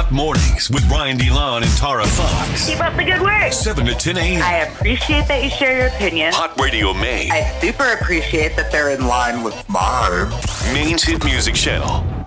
Hot Mornings with Brian DeLon and Tara Fox. Keep up the good work. 7 to 10 a.m. I appreciate that you share your opinion. Hot Radio Maine. I super appreciate that they're in line with mine. Maine's hit music channel.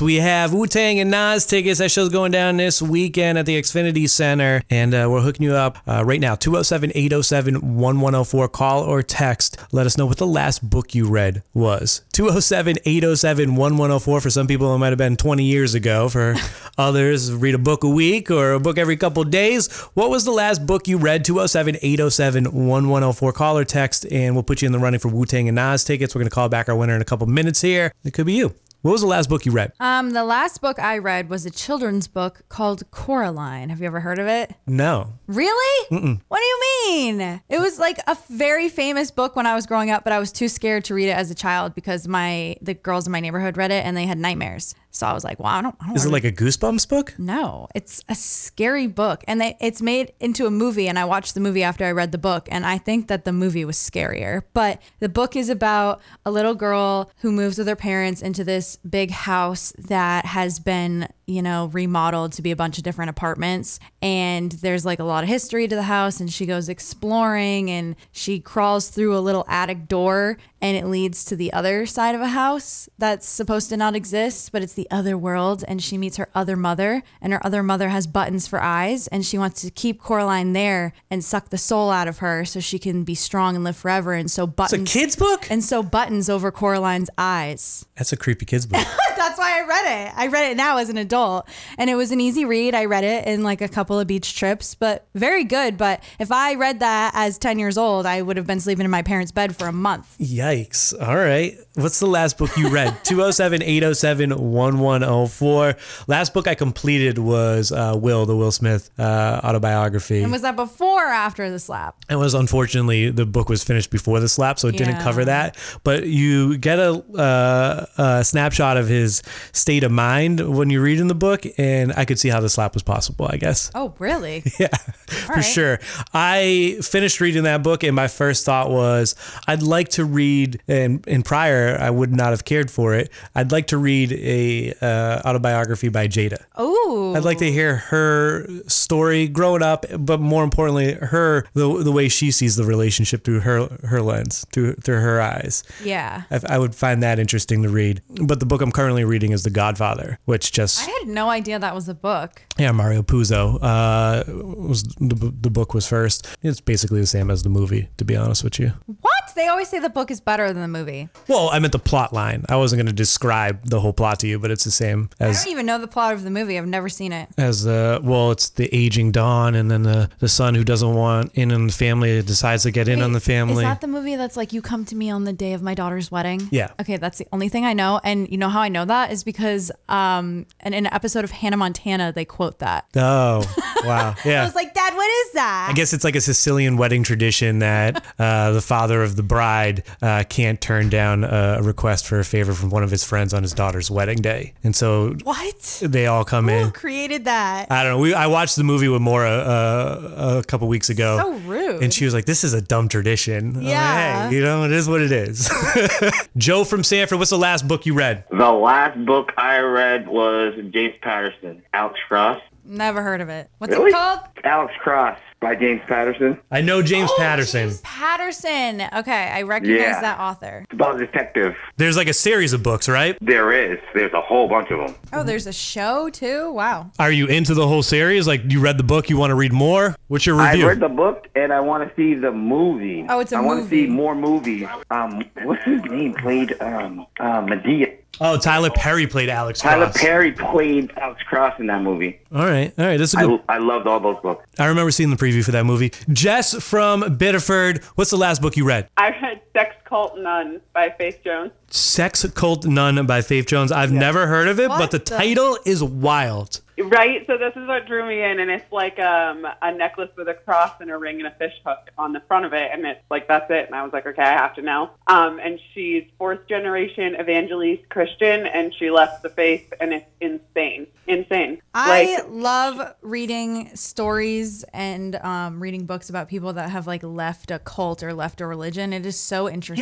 We have Wu Tang and Nas tickets. That show's going down this weekend at the Xfinity Center. And uh, we're hooking you up uh, right now 207 807 1104. Call or text. Let us know what the last book you read was. 207 807 1104. For some people, it might have been 20 years ago. For others, read a book a week or a book every couple days. What was the last book you read? 207 807 1104. Call or text, and we'll put you in the running for Wu Tang and Nas tickets. We're going to call back our winner in a couple minutes here. It could be you. What was the last book you read? Um, the last book I read was a children's book called Coraline. Have you ever heard of it? No. Really? What do you mean? It was like a very famous book when I was growing up, but I was too scared to read it as a child because my the girls in my neighborhood read it and they had nightmares. So I was like, well, I don't. I don't Is it like a Goosebumps book? no, it's a scary book, and they, it's made into a movie. And I watched the movie after I read the book, and I think that the movie was scarier. But the book is about a little girl who moves with her parents into this big house that has been, you know, remodeled to be a bunch of different apartments. And there's like a lot of history to the house, and she goes exploring, and she crawls through a little attic door, and it leads to the other side of a house that's supposed to not exist, but it's the other world. And she meets her other mother, and her other mother has buttons for eyes, and she wants to keep Coraline there and suck the soul out of her so she can be strong and live forever. And so buttons. It's a kid's book? and so buttons over Coraline's eyes. That's a creepy kid's book. That's why I read it. I read it now as an adult, and it was an easy read. I read it in like a couple of beach trips, but very good. But if I read that as 10 years old, I would have been sleeping in my parents' bed for a month. Yikes. All right. What's the last book you read? 207 807 1104. Last book I completed was uh, Will, the Will Smith uh, autobiography. And was that before or after the slap? It was unfortunately the book was finished before the slap, so it didn't cover that. But you get a, uh, a snapshot of his state of mind when you read in the book, and I could see how the slap was possible. I guess. Oh, really? Yeah, for right. sure. I finished reading that book, and my first thought was, I'd like to read. And, in prior, I would not have cared for it. I'd like to read a uh, autobiography by Jada. Oh, I'd like to hear her story growing up, but more importantly, her the, the way she sees the relationship through her her lens, through through her eyes. yeah. I, I would find that interesting to read. But the book I'm currently reading is The Godfather, which just I had no idea that was a book. yeah, Mario Puzo uh, was the, the book was first. It's basically the same as the movie, to be honest with you. What? They always say the book is better than the movie. Well, I meant the plot line. I wasn't going to describe the whole plot to you, but it's the same as. I don't even know the plot of the movie. I've never seen it. as the well, it's the aging Don, and then the the son who doesn't want in on the family decides to get in on the family. Is that the movie that's like you come to me on the day of my daughter's wedding? Yeah. Okay, that's the only thing I know. And you know how I know that is because um in an episode of Hannah Montana they quote that. oh, wow, yeah. I was like, Dad, what is that? I guess it's like a Sicilian wedding tradition that uh, the father of the bride uh, can't turn down a request for a favor from one of his friends on his daughter's wedding day, and so what? they all come in. Who in. created that? I don't know. We, I watched the movie with Mora uh, a couple weeks ago. So rude. And she was like, "This is a dumb tradition." I'm like, Yeah. hey, you know, it is what it is. Joe from Sanford, what's the last book you read? The last book I read was James Patterson, Alex Cross. Never heard of it. What's Really? it called? Alex Cross by James Patterson. I know James Oh, Patterson. James Patterson. Okay, I recognize Yeah. that author. It's about a detective. There's like a series of books, right? There is. There's a whole bunch of them. Oh, there's a show too. Wow. Are you into the whole series? Like, you read the book, you want to read more? What's your review? I read the book and I want to see the movie. Oh, it's a I want to see more movies. Um, what's his name? Played um, uh, Madea. Oh, Tyler Perry played Alex Cross. Tyler Cross. Perry played Alex Cross in that movie. All right, all right. This is a good. I, I loved all those books. I remember seeing the preview for that movie. Jess from Biddeford, what's the last book you read? I read Sex Cult Nun by Faith Jones. Sex Cult Nun by Faith Jones. I've never heard of it, but the the- title is wild. Right, so this is what drew me in, and it's like um, a necklace with a cross and a ring and a fish hook on the front of it, and it's like that's it. And I was like, okay, I have to know. Um, and she's fourth generation evangelist Christian, and she left the faith, and it's insane. insane. I like, love reading stories and um, reading books about people that have like left a cult or left a religion. It is so interesting.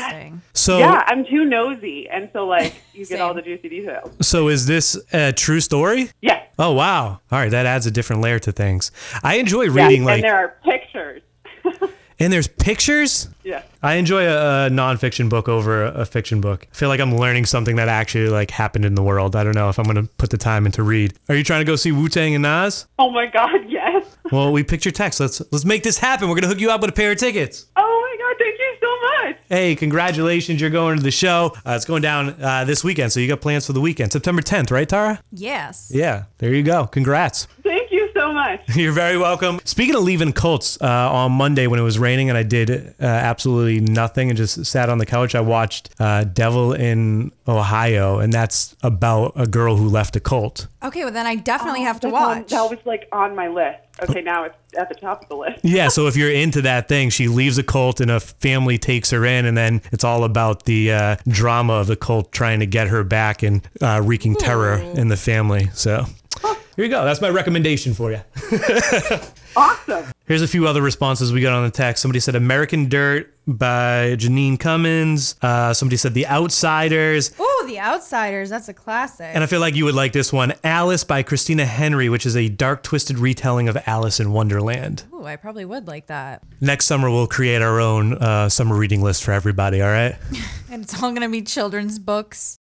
So yeah, I'm too nosy, and so like you get all the juicy details. so is this a true story? Yeah. Oh wow. All right, that adds a different layer to things. I enjoy Yes, reading like and there are pictures. and there's pictures. Yeah. I enjoy a, a nonfiction book over a, a fiction book. I feel like I'm learning something that actually like happened in the world. I don't know if I'm gonna put the time in to read. Are you trying to go see Wu Tang and Nas? Oh my God, yes. Well, we picked your text. Let's let's make this happen. We're gonna hook you up with a pair of tickets. Oh my God, thank you so much. Hey, congratulations! You're going to the show. Uh, it's going down uh, this weekend, so you got plans for the weekend, September 10th, right, Tara? Yes. Yeah, there you go. Congrats. Thank you so much. You're very welcome. Speaking of leaving cults, uh, on Monday when it was raining and I did uh, absolutely nothing and just sat on the couch, I watched uh, Devil in Ohio, and that's about a girl who left a cult. Okay, well then I definitely have to That's on- watch. that was like on my list. Okay, now it's at the top of the list. Yeah, so if you're into that thing, she leaves a cult and a family takes her in, and then it's all about the uh, drama of the cult trying to get her back and uh, wreaking terror in the family. So here you go. That's my recommendation for you. Awesome. Here's a few other responses we got on the text. Somebody said American Dirt by Jeanine Cummins. Uh, somebody said The Outsiders. Oh, The Outsiders. That's a classic. And I feel like you would like this one Alice by Christina Henry, which is a dark, twisted retelling of Alice in Wonderland. Ooh, I probably would like that. Next summer, we'll create our own uh, summer reading list for everybody, all right? And it's all gonna be children's books.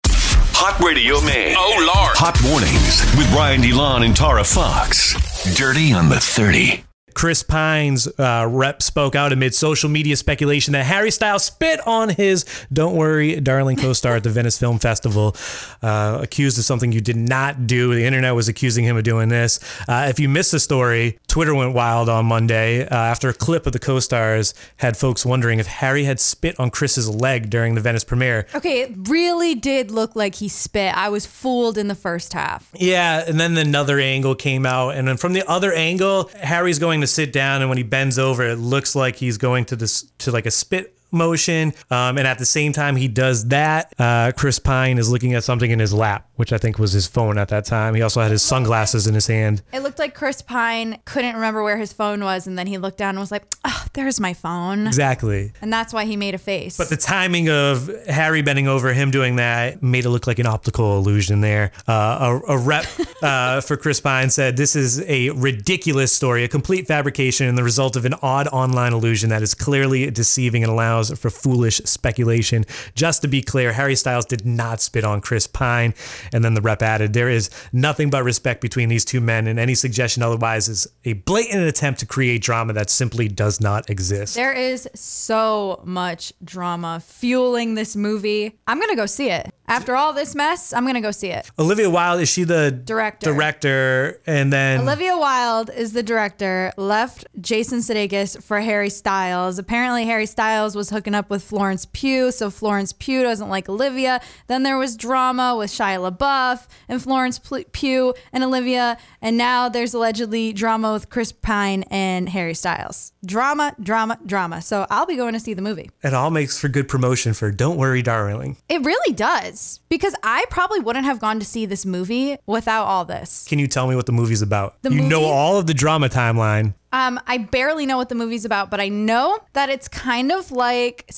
Hot Radio Maine. Oh, Lord. Hot Mornings with Brian DeLon and Tara Fox. Dirty on the 30. Chris Pine's uh, rep spoke out amid social media speculation that Harry Styles spit on his Don't Worry, Darling co star at the Venice Film Festival, uh, accused of something you did not do. The internet was accusing him of doing this. Uh, if you missed the story, Twitter went wild on Monday uh, after a clip of the co stars had folks wondering if Harry had spit on Chris's leg during the Venice premiere. Okay, it really did look like he spit. I was fooled in the first half. Yeah, and then another angle came out, and then from the other angle, Harry's going to sit down, and when he bends over, it looks like he's going to this to like a spit motion. Um, and at the same time he does that, uh, Chris Pine is looking at something in his lap, which I think was his phone at that time. He also had his sunglasses in his hand. It looked like Chris Pine couldn't remember where his phone was, and then he looked down and was like, "Oh, there's my phone," Exactly. and that's why he made a face. But the timing of Harry bending over, him doing that, made it look like an optical illusion there. Uh, a, a rep uh, for Chris Pine said, This is a ridiculous story, a complete fabrication and the result of an odd online illusion that is clearly deceiving and allows for foolish speculation. Just to be clear, Harry Styles did not spit on Chris Pine. And then the rep added, There is nothing but respect between these two men, and any suggestion otherwise is a blatant attempt to create drama that simply does not exist. there is so much drama fueling this movie. I'm gonna go see it. After all this mess, I'm gonna go see it. Olivia Wilde, is she the Director. Director, and then Olivia Wilde is the director, left Jason Sudeikis for Harry Styles. Apparently, Harry Styles was hooking up with Florence Pugh, so Florence Pugh doesn't like Olivia. Then there was drama with Shia LaBeouf and Florence Pugh and Olivia, and now there's allegedly drama with Chris Pine and Harry Styles. Drama, drama, drama. So I'll be going to see the movie. it all makes for good promotion for Don't Worry, Darling. It really does, because I probably wouldn't have gone to see this movie without all this. Can you tell me what the movie's about? The you know all of the drama timeline. Um, I barely know what the movie's about, but I know that it's kind of like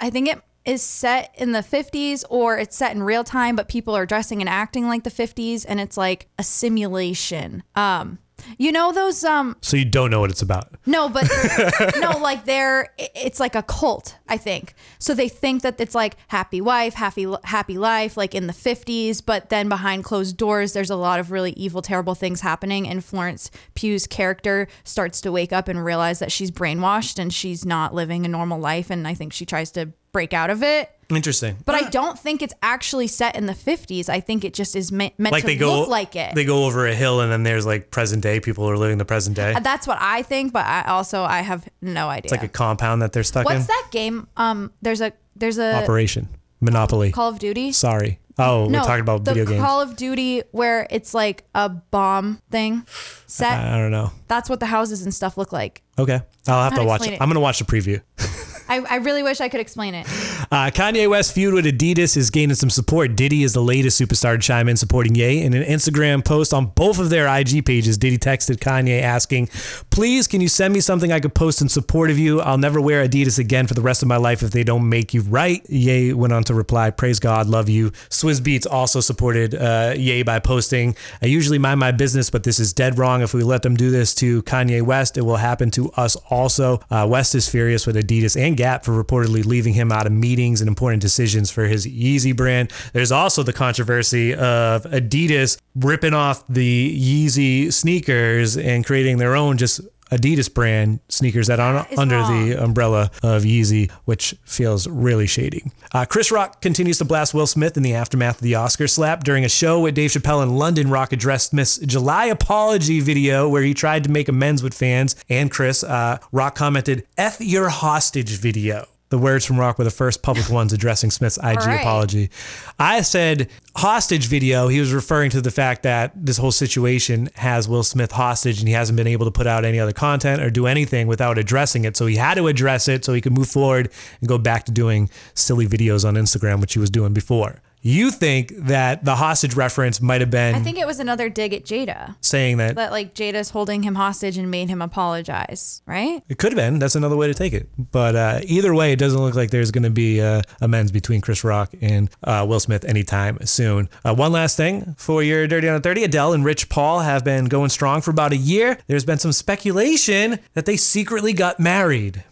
I think it is set in the 50s or it's set in real time, but people are dressing and acting like the 50s, and it's like a simulation. Um, you know those um So you don't know what it's about. no, but no, like they're it's like a cult, I think. So they think that it's like happy wife, happy happy life, like in the 50s, but then behind closed doors there's a lot of really evil, terrible things happening and Florence Pugh's character starts to wake up and realize that she's brainwashed and she's not living a normal life and I think she tries to break out of it. Interesting. But I don't think it's actually set in the 50s. I think it just is me- meant like to they go look like it. They go over a hill and then there's like present day people who are living the present day. That's what I think, but I also I have no idea. It's like a compound that they're stuck What's in. What's that game? Um, there's a there's a Operation Monopoly. Call of Duty. Sorry. Oh, no, we're talking about the video games. Call of Duty where it's like a bomb thing set. I don't know. That's what the houses and stuff look like. Okay, I'll have to to watch it. it? I'm gonna watch the preview. I, I really wish I could explain it. Uh, Kanye West feud with Adidas is gaining some support. Diddy is the latest superstar to chime in supporting Ye. In an Instagram post on both of their IG pages, Diddy texted Kanye asking, Please, can you send me something I could post in support of you? I'll never wear Adidas again for the rest of my life if they don't make you right. Ye went on to reply, Praise God, love you. Swizz Beatz also supported uh, Ye by posting, I usually mind my business, but this is dead wrong. If we let them do this to Kanye West, it will happen to us also. Uh, West is furious with Adidas and Gap for reportedly leaving him out of meetings and important decisions for his Yeezy brand. There's also the controversy of Adidas ripping off the Yeezy sneakers and creating their own just Adidas brand sneakers that are is under wrong. the umbrella of Yeezy, which feels really shady. Uh, Chris Rock continues to blast Will Smith in the aftermath of the Oscar slap. During a show with Dave Chappelle in London, Rock addressed Smith's July apology video where he tried to make amends with fans and Chris. Uh, Rock commented, F your hostage video. The words from Rock were the first public ones addressing Smith's IG right. apology. I said hostage video. He was referring to the fact that this whole situation has Will Smith hostage and he hasn't been able to put out any other content or do anything without addressing it. So he had to address it so he could move forward and go back to doing silly videos on Instagram, which he was doing before. You think that the hostage reference might have been I think it was another dig at Jada. saying that That like Jada's holding him hostage and made him apologize, right? It could have been. That's another way to take it. But uh, either way, it doesn't look like there's going to be uh, amends between Chris Rock and uh, Will Smith anytime soon. Uh, one last thing for your Dirty on the 30 Adele and Rich Paul have been going strong for about a year. There's been some speculation that they secretly got married.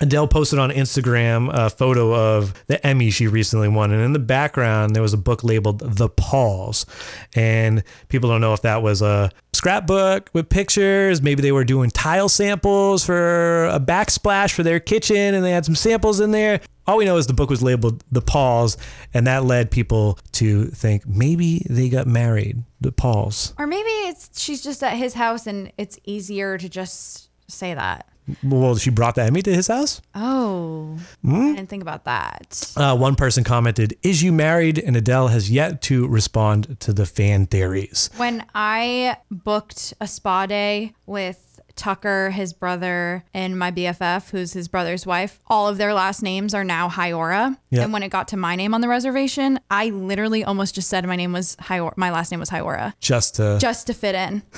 Adele posted on Instagram a photo of the Emmy she recently won, and in the background there was a book labeled "The Pauls," and people don't know if that was a scrapbook with pictures. Maybe they were doing tile samples for a backsplash for their kitchen, and they had some samples in there. All we know is the book was labeled "The Pauls," and that led people to think maybe they got married. The Pauls. Or maybe it's she's just at his house and it's easier to just say that. Well, she brought the Emmy to his house. Oh, Hmm? I didn't think about that. Uh, one person commented, "Is you married?" And Adele has yet to respond to the fan theories. When I booked a spa day with Tucker, his brother, and my BFF, who's his brother's wife, all of their last names are now Hyora. Yeah. And when it got to my name on the reservation, I literally almost just said my name was Hyora. My last name was Hyora, Just to just to fit in.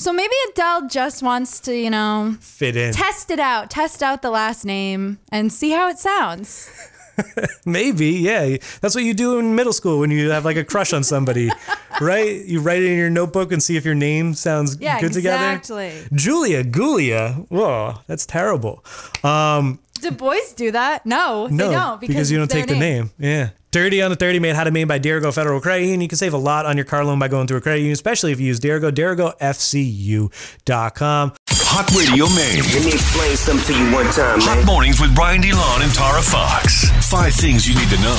So maybe Adele just wants to, you know, fit in. test it out, test out the last name, and see how it sounds. Maybe, yeah. That's what you do in middle school when you have like a crush on somebody, right? You write it in your notebook and see if your name sounds Yeah, good together. exactly. Julia, Gulia. Whoa, that's terrible. Um, Do boys do that? No, no, they don't because, you don't it's their take the name. Yeah. Dirty on the 30 made how to made by Dirigo Federal Credit Union. You can save a lot on your car loan by going through a credit union, especially if you use Dirigo, DirigoFCU.com. Hot Radio Maine. Let me explain something to you one time, Hot man. mornings with Brian DeLon and Tara Fox. Five things you need to know.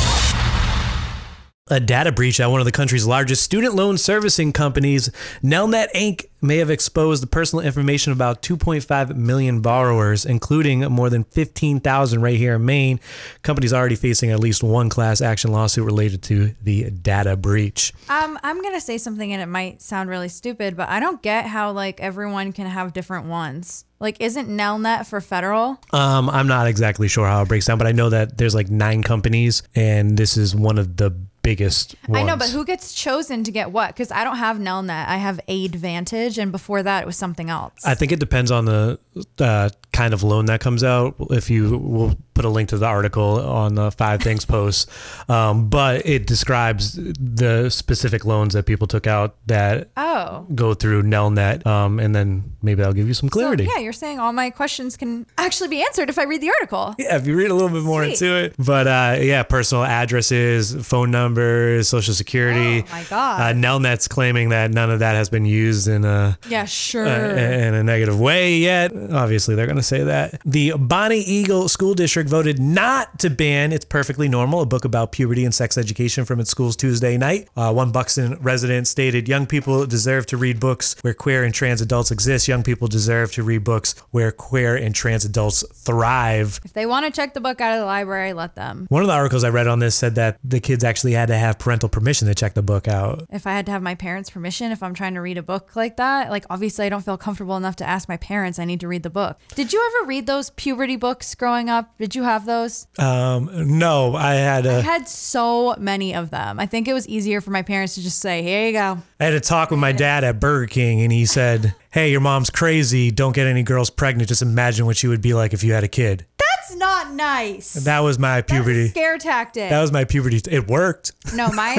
A data breach at one of the country's largest student loan servicing companies, Nelnet Inc., may have exposed the personal information of about 2.5 million borrowers, including more than 15,000 right here in Maine. Companies already facing at least one class action lawsuit related to the data breach. Um, I'm gonna say something and it might sound really stupid, but I don't get how like everyone can have different ones. Like, isn't Nelnet for federal? Um, I'm not exactly sure how it breaks down, but I know that there's like nine companies, and this is one of the biggest ones. I know, but who gets chosen to get what? Because I don't have Nelnet. I have Aidvantage, and before that, it was something else. I think it depends on the uh, kind of loan that comes out. If you will put a link to the article on the Five Things post, um, but it describes the specific loans that people took out that oh. go through Nelnet, um, and then maybe I'll give you some So, clarity. yeah, you're saying all my questions can actually be answered if I read the article. Yeah, if you read a little bit more Sweet. into it. But uh, yeah, personal addresses, phone numbers, social security. Oh, my God. Uh, Nelnet's claiming that none of that has been used in a Yeah, sure. uh, in a negative way yet. Obviously, they're going to say that. The Bonny Eagle School District voted not to ban It's Perfectly Normal, a book about puberty and sex education from its schools Tuesday night. Uh, one Buxton resident stated, Young people deserve to read books where queer and trans adults exist. Young people deserve to read books where queer and trans adults thrive. if they want to check the book out of the library, let them. One of the articles I read on this said that the kids actually had to have parental permission to check the book out. If I had to have my parents' permission, if I'm trying to read a book like that, like obviously I don't feel comfortable enough to ask my parents I need to read the book. Did Did you ever read those puberty books growing up? Did you have those? Um, no, I had I a, had so many of them. I think it was easier for my parents to just say, "Here you go." I had a talk with my dad at Burger King, and he said, "Hey, your mom's crazy. Don't get any girls pregnant. Just imagine what she would be like if you had a kid." That's not nice. That was my puberty. scare tactic. That was my puberty. It worked. No, my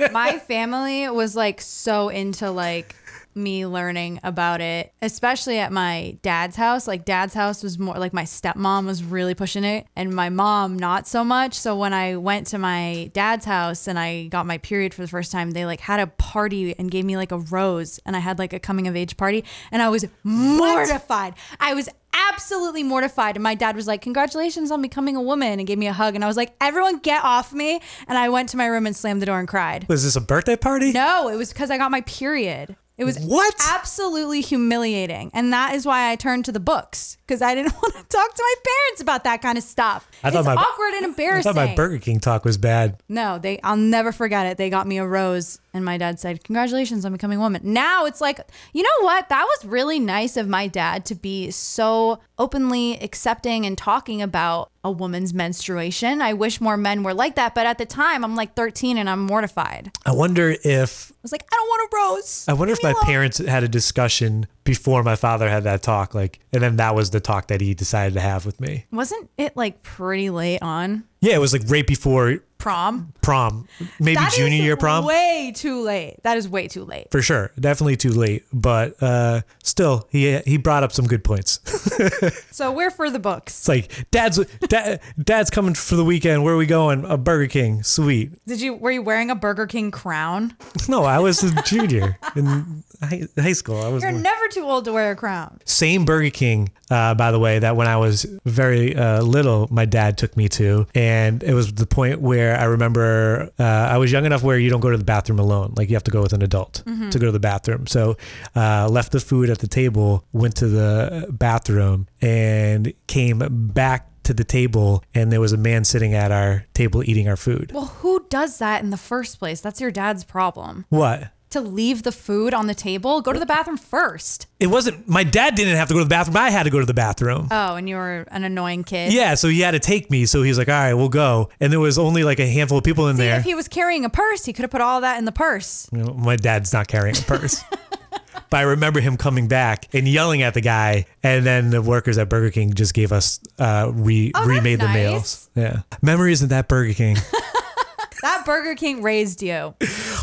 my family was like so into like me learning about it, especially at my dad's house. Like dad's house was more like my stepmom was really pushing it and my mom not so much. So when I went to my dad's house and I got my period for the first time, they like had a party and gave me like a rose and I had like a coming of age party and I was mortified. I was absolutely mortified and my dad was like congratulations on becoming a woman and gave me a hug and i was like everyone get off me and i went to my room and slammed the door and cried Was this a birthday party? no it was because i got my period it was What? absolutely humiliating and that is why i turned to the books because i didn't want to talk to my parents about that kind of stuff I thought it's my- awkward and embarrassing. I thought my Burger King talk was bad. no, they I'll never forget it. They got me a rose and my dad said, "Congratulations on becoming a woman." Now it's like, you know what? That was really nice of my dad to be so openly accepting and talking about a woman's menstruation. I wish more men were like that, but at the time I'm like 13 and I'm mortified. I wonder if I was like, "I don't want a rose." I wonder if my alone. parents had a discussion before my father had that talk, like, and then that was the talk that he decided to have with me. Wasn't it like pretty late on Yeah, it was like right before prom? prom, maybe That junior year prom. Way too late. That is way too late. for sure, definitely too late, but uh, still, he he brought up some good points. So we're for the books. It's like dad's dad, dad's coming for the weekend. Where are we going? A Burger King. Sweet. Did you were you wearing a Burger King crown? No, I was a junior in high, high school. I was You're never too old to wear a crown. same Burger King, uh, by the way, that when I was very uh, little, my dad took me to, and it was the point where I remember uh, I was young enough where you don't go to the bathroom alone, like you have to go with an adult to go to the bathroom. So, uh, left the food at the table, went to the bathroom, and came back to the table, and there was a man sitting at our table eating our food. Well, who does that in the first place? That's your dad's problem. What? To leave the food on the table, go to the bathroom first. It wasn't. My dad didn't have to go to the bathroom. I had to go to the bathroom. Oh, and you were an annoying kid. Yeah, so he had to take me. So he was like, "All right, we'll go." And there was only like a handful of people in See, there. if he was carrying a purse, he could have put all that in the purse. You know, my dad's not carrying a purse. but I remember him coming back and yelling at the guy, and then the workers at Burger King just gave us uh, re Oh, remade the nice. meals. Yeah, memories of that Burger King. That Burger King raised you.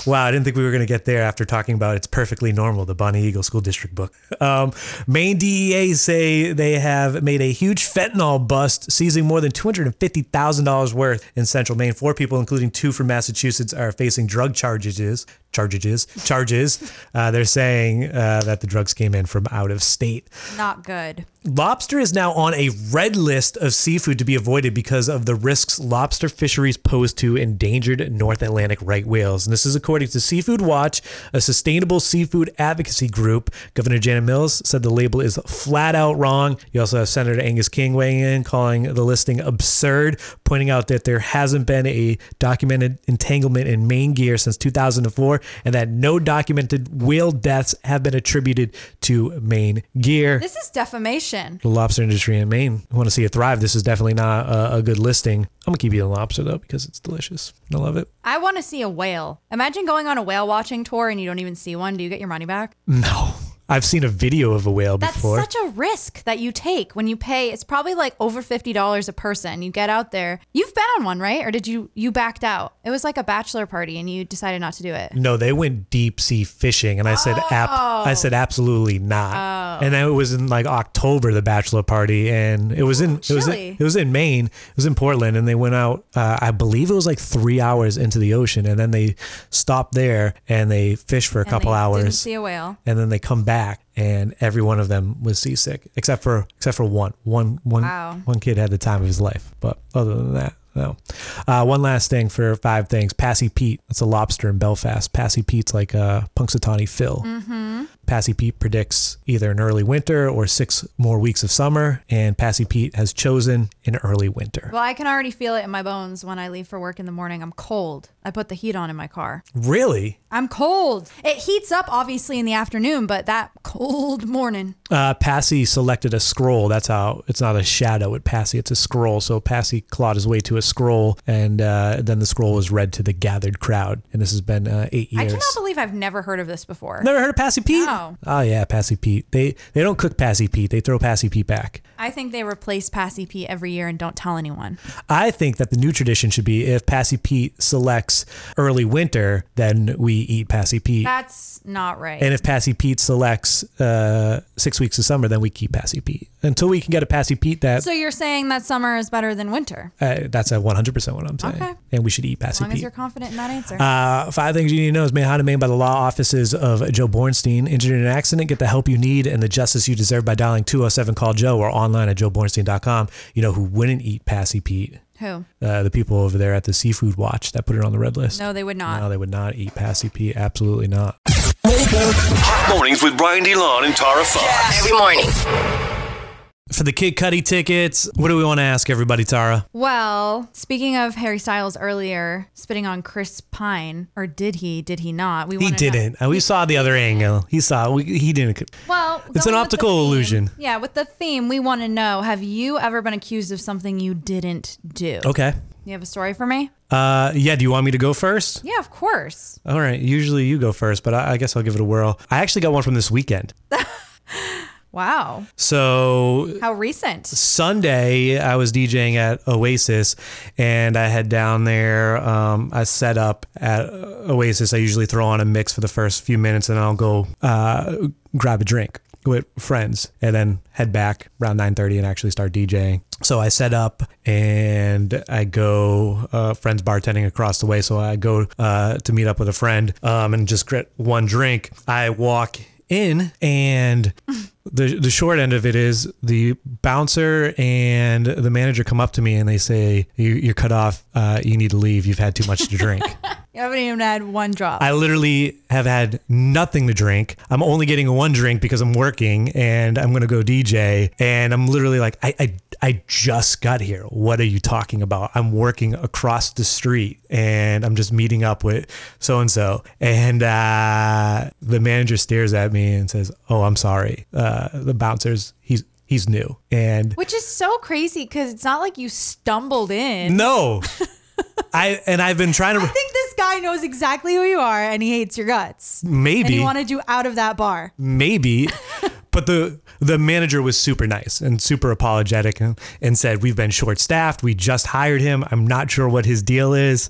Wow, I didn't think we were gonna get there after talking about it's perfectly normal, the Bonny Eagle School District book. Um, Maine DEA say they have made a huge fentanyl bust, seizing more than two hundred and fifty thousand dollars worth in Central Maine. Four people, including two from Massachusetts, are facing drug charges. Charges, charges. Uh, they're saying uh, that the drugs came in from out of state. Not good. Lobster is now on a red list of seafood to be avoided because of the risks lobster fisheries pose to endangered North Atlantic right whales. And this is according to Seafood Watch, a sustainable seafood advocacy group. Governor Janet Mills said the label is flat out wrong. You also have Senator Angus King weighing in, calling the listing absurd, pointing out that there hasn't been a documented entanglement in Maine gear since 2004 and that no documented whale deaths have been attributed to Maine gear This is defamation. the lobster industry in Maine. I want to see it thrive. This is definitely not a, a good listing. I'm gonna keep eating lobster though because it's delicious. I love it. I want to see a whale. Imagine going on a whale watching tour and you don't even see one. Do you get your money back? No, I've seen a video of a whale That's before. That's such a risk that you take when you pay. It's probably like over fifty dollars a person. You get out there. You've been on one, right? Or did you you backed out? It was like a bachelor party, and you decided not to do it. no, they went deep sea fishing, and I said, ap- I said absolutely not. And then it was in like October, the bachelor party, and it was in it was in, it was in Maine, it was in Portland, and they went out. Uh, I believe it was like three hours into the ocean, and then they stopped there and they fished for a And couple they hours. Didn't see a whale. and then they come back and every one of them was seasick except for except for one one one Wow. one kid had the time of his life but other than that No. Uh, one last thing for five things. Passy Pete. That's a lobster in Belfast. Passy Pete's like a Punxsutawney Phil. Mm-hmm. Passy Pete predicts either an early winter or six more weeks of summer, and Passy Pete has chosen an early winter. Well, I can already feel it in my bones when I leave for work in the morning. I'm cold. I put the heat on in my car. Really? I'm cold. It heats up obviously in the afternoon, but that cold morning. Uh, Passy selected a scroll. That's how it's not a shadow at Passy, it's a scroll. So Passy clawed his way to a scroll, and uh, then the scroll was read to the gathered crowd. And this has been uh, eight I cannot believe I've never heard of this before. Never heard of Passy Pete? No. Oh yeah, Passy Pete. They they don't cook Passy Pete. They throw Passy Pete back. I think they replace Passy Pete every year and don't tell anyone. I think that the new tradition should be if Passy Pete selects early winter, then we eat Passy Pete. That's not right. and if Passy Pete selects uh, six weeks of summer, then we keep Passy Pete until we can get a Passy Pete that. so you're saying that summer is better than winter? uh, that's a 100% what I'm saying. Okay. And we should eat Passy long as Pete. you're confident in that answer. Uh, five things you need to know is made how to made by the law offices of Joe Bornstein. Injured in an accident, get the help you need and the justice you deserve by dialing 207 Call Joe or online at joebornstein.com. You know who wouldn't eat Passy Pete? Who? Uh, the people over there at the Seafood Watch that put it on the red list. No, they would not. No, they would not eat Passy Pete. Absolutely not. Hot mornings with Brian DeLon and Tara Fox. Every morning. For the Kid Cudi tickets, what do we want to ask everybody, Tara? Well, speaking of Harry Styles earlier spitting on Chris Pine, or did he? Did he not? We He didn't. Uh, we saw the other angle. He saw. We, he didn't. Well, It's an optical theme- illusion. Yeah, with the theme, we want to know: Have you ever been accused of something you didn't do? Okay. You have a story for me? Uh, yeah. Do you want me to go first? Yeah, of course. All right. Usually you go first, but I, I guess I'll give it a whirl. I actually got one from this weekend. Wow. So How recent? Sunday, I was DJing at Oasis, and I head down there. Um, I set up at Oasis. I usually throw on a mix for the first few minutes, and I'll go uh, grab a drink with friends, and then head back around 9:30 and actually start DJing. So I set up and I go uh, friends bartending across the way. So I go uh, to meet up with a friend um, and just get one drink. I walk in and the the short end of it is the bouncer and the manager come up to me and they say you, you're cut off. Uh, you need to leave. You've had too much to drink. You haven't even had one drop. i literally have had nothing to drink. I'm only getting one drink because i'm working and i'm gonna go dj and i'm literally like i i, I just got here. What are you talking about? I'm working across the street and i'm just meeting up with so and so and uh, the manager stares at me and says oh i'm sorry. Uh, the bouncer's he's he's new. And Which is so crazy because it's not like you stumbled in. no. I and i've been trying to I think this guy knows exactly who you are and he hates your guts. Maybe and he wanted you out of that bar. maybe. But the the manager was super nice and super apologetic and, said we've been short staffed we just hired him. I'm not sure what his deal is.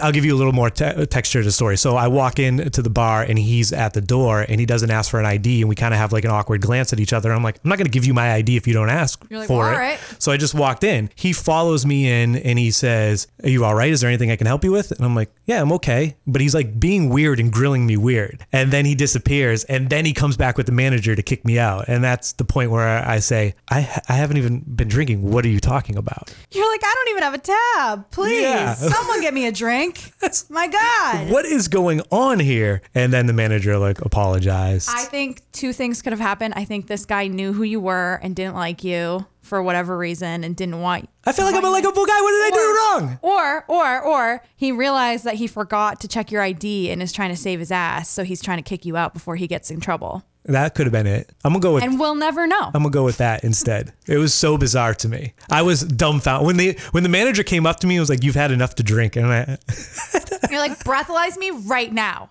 I'll give you a little more te- texture to the story. So i walk in to the bar and he's at the door and he doesn't ask for an id and we kind of have like an awkward glance at each other. I'm like i'm not going to give you my id if you don't ask like, for "Well, it. right." so i just walked in. He follows me in and he says are you all right? Is there anything i can help you with? And i'm like yeah i'm okay. But he's like being weird and grilling me weird. And then he disappears and then he comes back with the manager to kick me out. And that's the point where i say i, I haven't even been drinking what are you talking about You're like, I don't even have a tab. Please, Yeah. someone get me a drink. My God. what is going on here and then the manager like apologized I think two things could have happened. I think this guy knew who you were and didn't like you for whatever reason and didn't want I feel like i'm a likable guy what did i do wrong Or or or he realized that he forgot to check your ID and is trying to save his ass, so he's trying to kick you out before he gets in trouble. that could have been it i'm gonna go with And we'll never know. I'm gonna go with that instead. It was so bizarre to me. I was dumbfounded when the when the manager came up to me. and was like, "You've had enough to drink," and I, You're like, breathalyze me right now.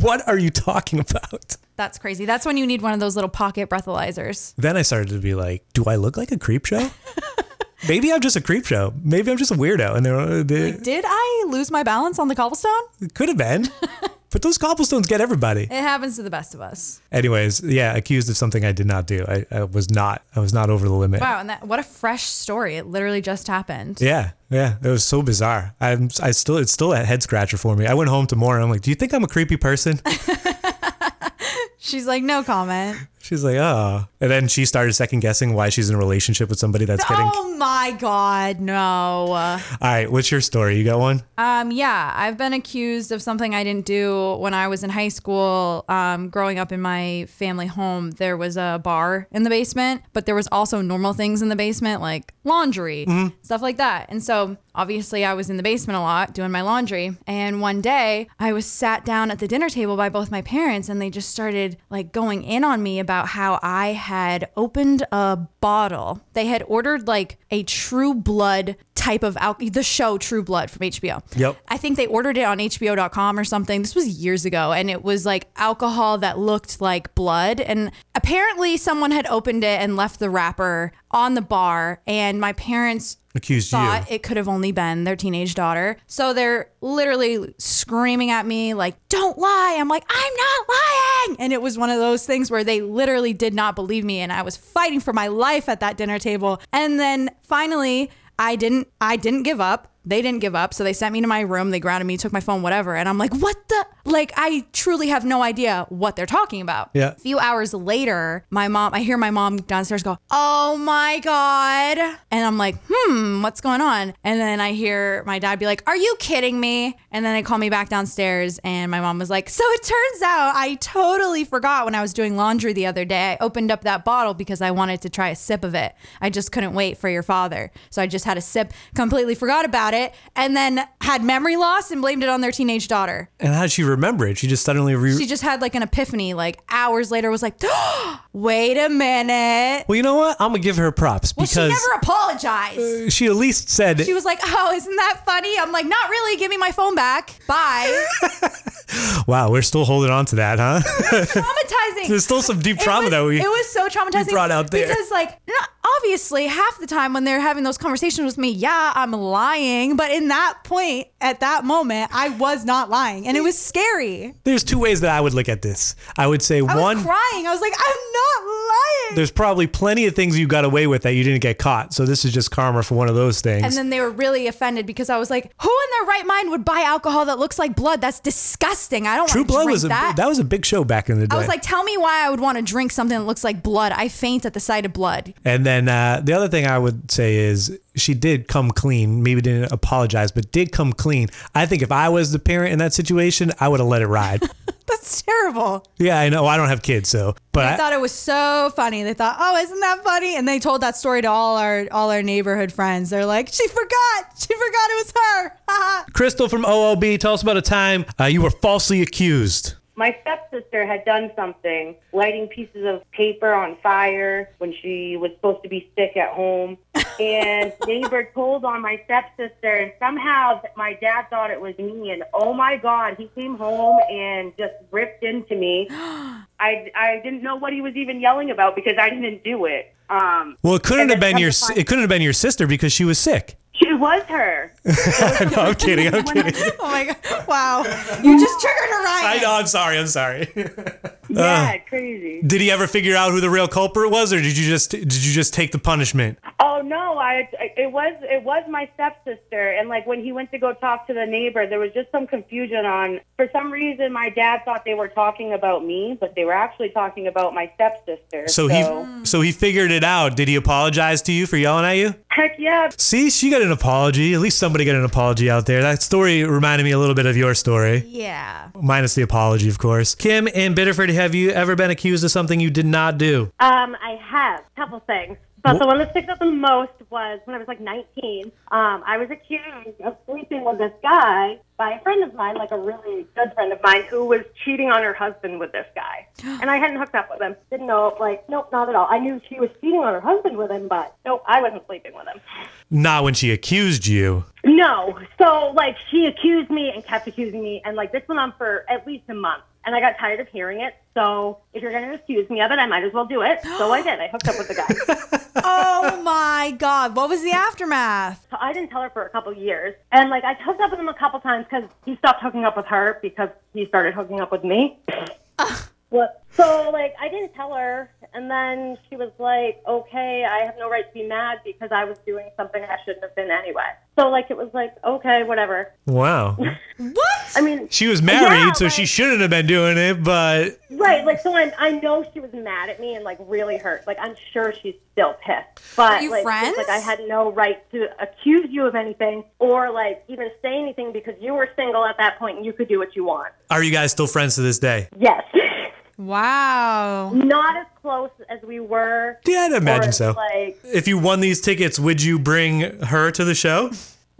what are you talking about? That's crazy. That's when you need one of those little pocket breathalyzers. Then I started to be like, "Do I look like a creep show?" Maybe I'm just a creep show. Maybe I'm just a weirdo, and they're, they Did I lose my balance on the cobblestone? it could have been. but those cobblestones get everybody. It happens to the best of us. Anyways, yeah, accused of something I did not do. I, I was not. I was not over the limit. Wow, and that what a fresh story. It literally just happened. Yeah, yeah, it was so bizarre. I'm, I still, it's still a head scratcher for me. I went home tomorrow. and I'm like, do you think I'm a creepy person? She's like, no comment. She's like, oh. And then she started second guessing why she's in a relationship with somebody that's getting. Oh my God, no. All right, what's your story? You got one? Um, yeah, I've been accused of something I didn't do when I was in high school. Um, growing up in my family home, there was a bar in the basement, but there was also normal things in the basement like laundry, stuff like that. And so obviously I was in the basement a lot doing my laundry. And one day I was sat down at the dinner table by both my parents and they just started like going in on me about how I had opened a bottle. They had ordered like a true blood type of alcohol, the show True Blood from HBO. Yep. I think they ordered it on HBO.com or something. This was years ago, and it was like alcohol that looked like blood. And apparently, someone had opened it and left the wrapper on the bar, and my parents Accused thought you. it could have only been their teenage daughter. So they're literally screaming at me, like, don't lie. I'm like, I'm not lying. And it was one of those things where they literally did not believe me. And I was fighting for my life at that dinner table. And then finally, I didn't I didn't give up. They didn't give up. So they sent me to my room. They grounded me, took my phone, whatever. And I'm like, what the? Like, I truly have no idea what they're talking about. Yeah. A few hours later, my mom, I hear my mom downstairs go, oh my God. And I'm like, hmm, what's going on? And then I hear my dad be like, are you kidding me? And then they call me back downstairs. And my mom was like, so it turns out I totally forgot when I was doing laundry the other day. I opened up that bottle because I wanted to try a sip of it. I just couldn't wait for your father. So I just had a sip, completely forgot about it, and then had memory loss and blamed it on their teenage daughter. And how did she remember it? She just suddenly re- She just had like an epiphany, like hours later, was like, wait a minute. Well, you know what? I'm gonna give her props Well, she never apologized. Uh, she at least said She was like, oh, isn't that funny? I'm like, not really. Give me my phone back. Bye. Wow, we're still holding on to that, huh? traumatizing. There's still some deep trauma was- that we It was so traumatizing. brought out there. Because, like, obviously, half the time when they're having those conversations with me, yeah, I'm lying. But in that point, at that moment, I was not lying. And it was scary. There's two ways that I would look at this. I would say I one, was crying. I was like, I'm not lying. there's probably plenty of things you got away with that you didn't get caught. So this is just karma for one of those things. And then they were really offended because I was like, who in their right mind would buy alcohol that looks like blood? That's disgusting. I don't True want to Blood drink was a that. that was a big show back in the day. I was like, tell me why I would want to drink something that looks like blood. I faint at the sight of blood. and then uh, the other thing I would say is she did come clean. Maybe didn't apologize, but did come clean. I think if I was the parent in that situation, I would have let it ride. That's terrible. yeah, I know. I don't have kids, so but I I, thought it was so funny. They thought, "Oh, isn't that funny?" And they told that story to all our all our neighborhood friends. They're like, "She forgot. She forgot it was her." Crystal from OOB, tell us about a time uh, you were falsely accused. My stepsister had done something, lighting pieces of paper on fire when she was supposed to be sick at home. And neighbor told on my stepsister, and somehow my dad thought it was me. And oh my God, he came home and just ripped into me. I, I didn't know what he was even yelling about because I didn't do it. Um, Well, it couldn't have been your s- it couldn't have been your sister because she was sick. It was her. no, I'm kidding. I'm kidding. oh my god! Wow, you just triggered a riot. I know. I'm sorry. I'm sorry. Yeah, uh, crazy. Did he ever figure out who the real culprit was, or did you just did you just take the punishment? Oh no, I it was it was my stepsister, and like when he went to go talk to the neighbor, there was just some confusion on. For some reason, my dad thought they were talking about me, but they were actually talking about my stepsister. So he so he figured it out. Did he apologize to you for yelling at you? Heck yeah, See, she got an apology. At least somebody got an apology out there. That story reminded me a little bit of your story, Yeah. minus the apology, of course. Kim in Biddeford, have you ever been accused of something you did not do? Um, I have a couple things. But the one that sticks out the most was when I was like 19. Um, I was accused of sleeping with this guy by a friend of mine, like a really good friend of mine, who was cheating on her husband with this guy. And I hadn't hooked up with him. Didn't know, like, nope, not at all. I knew she was cheating on her husband with him, but nope, I wasn't sleeping with him. Not when she accused you. No. So, like, she accused me and kept accusing me, and, like, this went on for at least a month. And I got tired of hearing it. So, if you're going to accuse me of it, I might as well do it. So I did. I hooked up with the guy. Oh my god! What was the aftermath? So I didn't tell her for a couple years. And, like, I hooked up with him a couple times because he stopped hooking up with her because he started hooking up with me. What? So, like, I didn't tell her. And then she was like, okay, I have no right to be mad because I was doing something I shouldn't have been anyway. So like it was like okay, whatever. Wow. I mean, She was married, Yeah, so like- she shouldn't have been doing it, but right? Like so, I I know she was mad at me and like really hurt. Like I'm sure she's still pissed. But you like, friends? Like I had no right to accuse you of anything or like even say anything because you were single at that point and you could do what you want. are you guys still friends to this day? Yes. Wow. Not as close as we were. Yeah, I'd imagine so. Like, If you won these tickets, would you bring her to the show?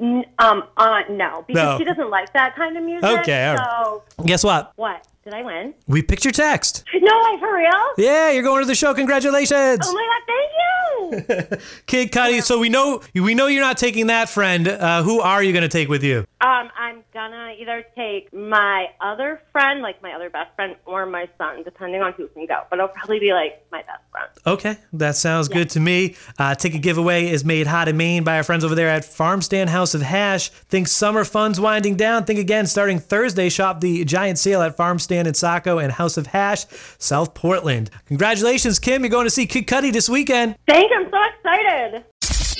Um, uh, no, because No. she doesn't like that kind of music. Okay, all right. So Guess what? what? Did I win? We picked your text. No way, for real? Yeah, you're going to the show. Congratulations. Oh my god, thank you. Kid Cudi, so we know we know you're not taking that friend. Uh, who are you going to take with you? Um, I'm gonna either take my other friend, like my other best friend, or my son, depending on who can go. But it'll probably be like my best friend. Okay, that sounds good to me. Uh, ticket giveaway is made hot in Maine by our friends over there at Farm Stand House of Hash. Think summer fun's winding down. Think again, starting Thursday, shop the giant sale at Farm Stand in Saco and House of Hash, South Portland. Congratulations, Kim. You're going to see Kid Cudi this weekend. Thank you. I'm so excited.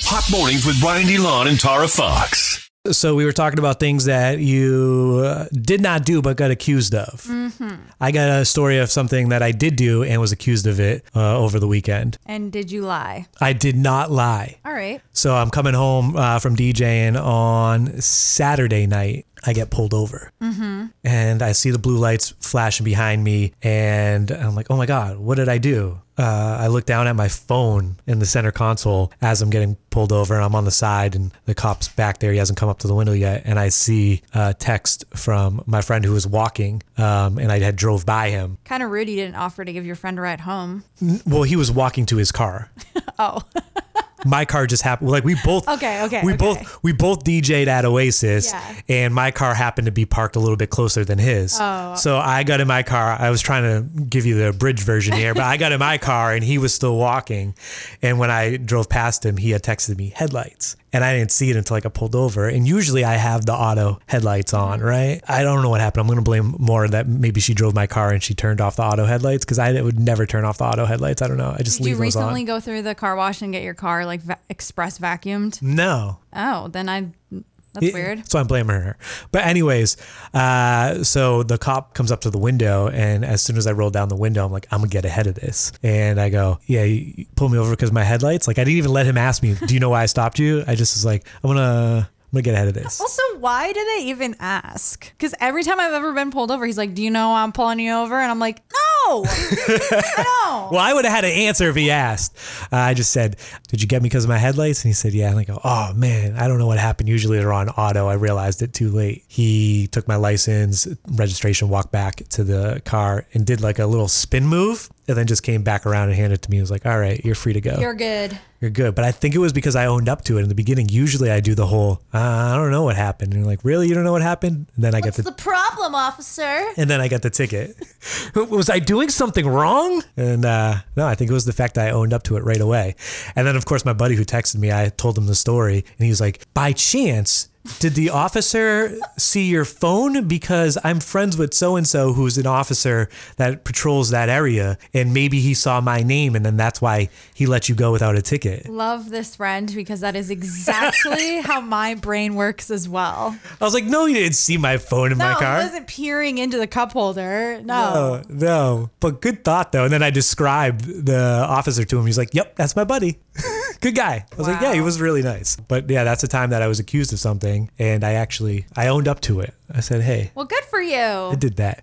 Hot mornings with Brian DeLon and Tara Fox. So we were talking about things that you uh, did not do but got accused of. Mm-hmm. I got a story of something that I did do and was accused of it uh, over the weekend. And did you lie? I did not lie. All right. So I'm coming home uh, from DJing on Saturday night. I get pulled over Mm-hmm. and I see the blue lights flashing behind me, and I'm like, oh my God, what did I do? Uh, I look down at my phone in the center console as I'm getting pulled over. and I'm on the side, and the cop's back there. He hasn't come up to the window yet, and I see a text from my friend who was walking, um, and I had drove by him. Kind of rude you didn't offer to give your friend a ride home. Well, he was walking to his car. Oh. my car just happened. Like we both. Okay, okay, We okay. both we both DJ'd at Oasis, Yeah. and my car happened to be parked a little bit closer than his. Oh. So I got in my car. I was trying to give you the abridged version here, but I got in my car and he was still walking. And when I drove past him, he had texted me headlights. And I didn't see it until like I pulled over. And usually I have the auto headlights on, Mm-hmm. right? I don't know what happened. I'm going to blame more that maybe she drove my car and she turned off the auto headlights because I would never turn off the auto headlights. I don't know. I just Did leave you those on. recently go through the car wash and get your car like va- express vacuumed? No. Oh, then I. That's Yeah, weird. So I'm blaming her. But anyways, uh, so the cop comes up to the window, and as soon as I roll down the window, I'm like, I'm gonna get ahead of this. And I go, Yeah, you pull me over because my headlights. Like I didn't even let him ask me, Do you know why I stopped you? I just was like, I'm gonna, I'm gonna get ahead of this. Also, why do they even ask? Because every time I've ever been pulled over, he's like, "Do you know I'm pulling you over?" And I'm like, "No, I Well, I would have had an answer if he asked. Uh, I just said, "Did you get me because of my headlights?" And he said, "Yeah." And I go, "Oh man, I don't know what happened. Usually they're on auto. I realized it too late." He took my license, registration, walked back to the car, and did like a little spin move, and then just came back around and handed it to me. He was like, "All right, you're free to go. You're good. You're good." But I think it was because I owned up to it in the beginning. Usually I do the whole, uh, "I don't know what happened," and you're like, "Really? You don't know what happened?" And then I get the the problem, officer? and then I got the ticket. was I doing something wrong? And uh, no, I think it was the fact that I owned up to it right away. And then, of course, my buddy who texted me, I told him the story, and he was like, "By chance." Did the officer see your phone? Because I'm friends with so and so who's an officer that patrols that area, and maybe he saw my name, and then that's why he let you go without a ticket. Love this friend because that is exactly how my brain works as well. I was like, no, you didn't see my phone in No, my he car. wasn't peering into the cup holder. No. No, no. But good thought though. And then I described the officer to him. He's like, "Yep, that's my buddy. good guy." I was like, "Yeah, he was really nice." But yeah, that's the time that I was accused of something, and I actually I owned up to it. I said, "Hey, Well, good for you. I did that."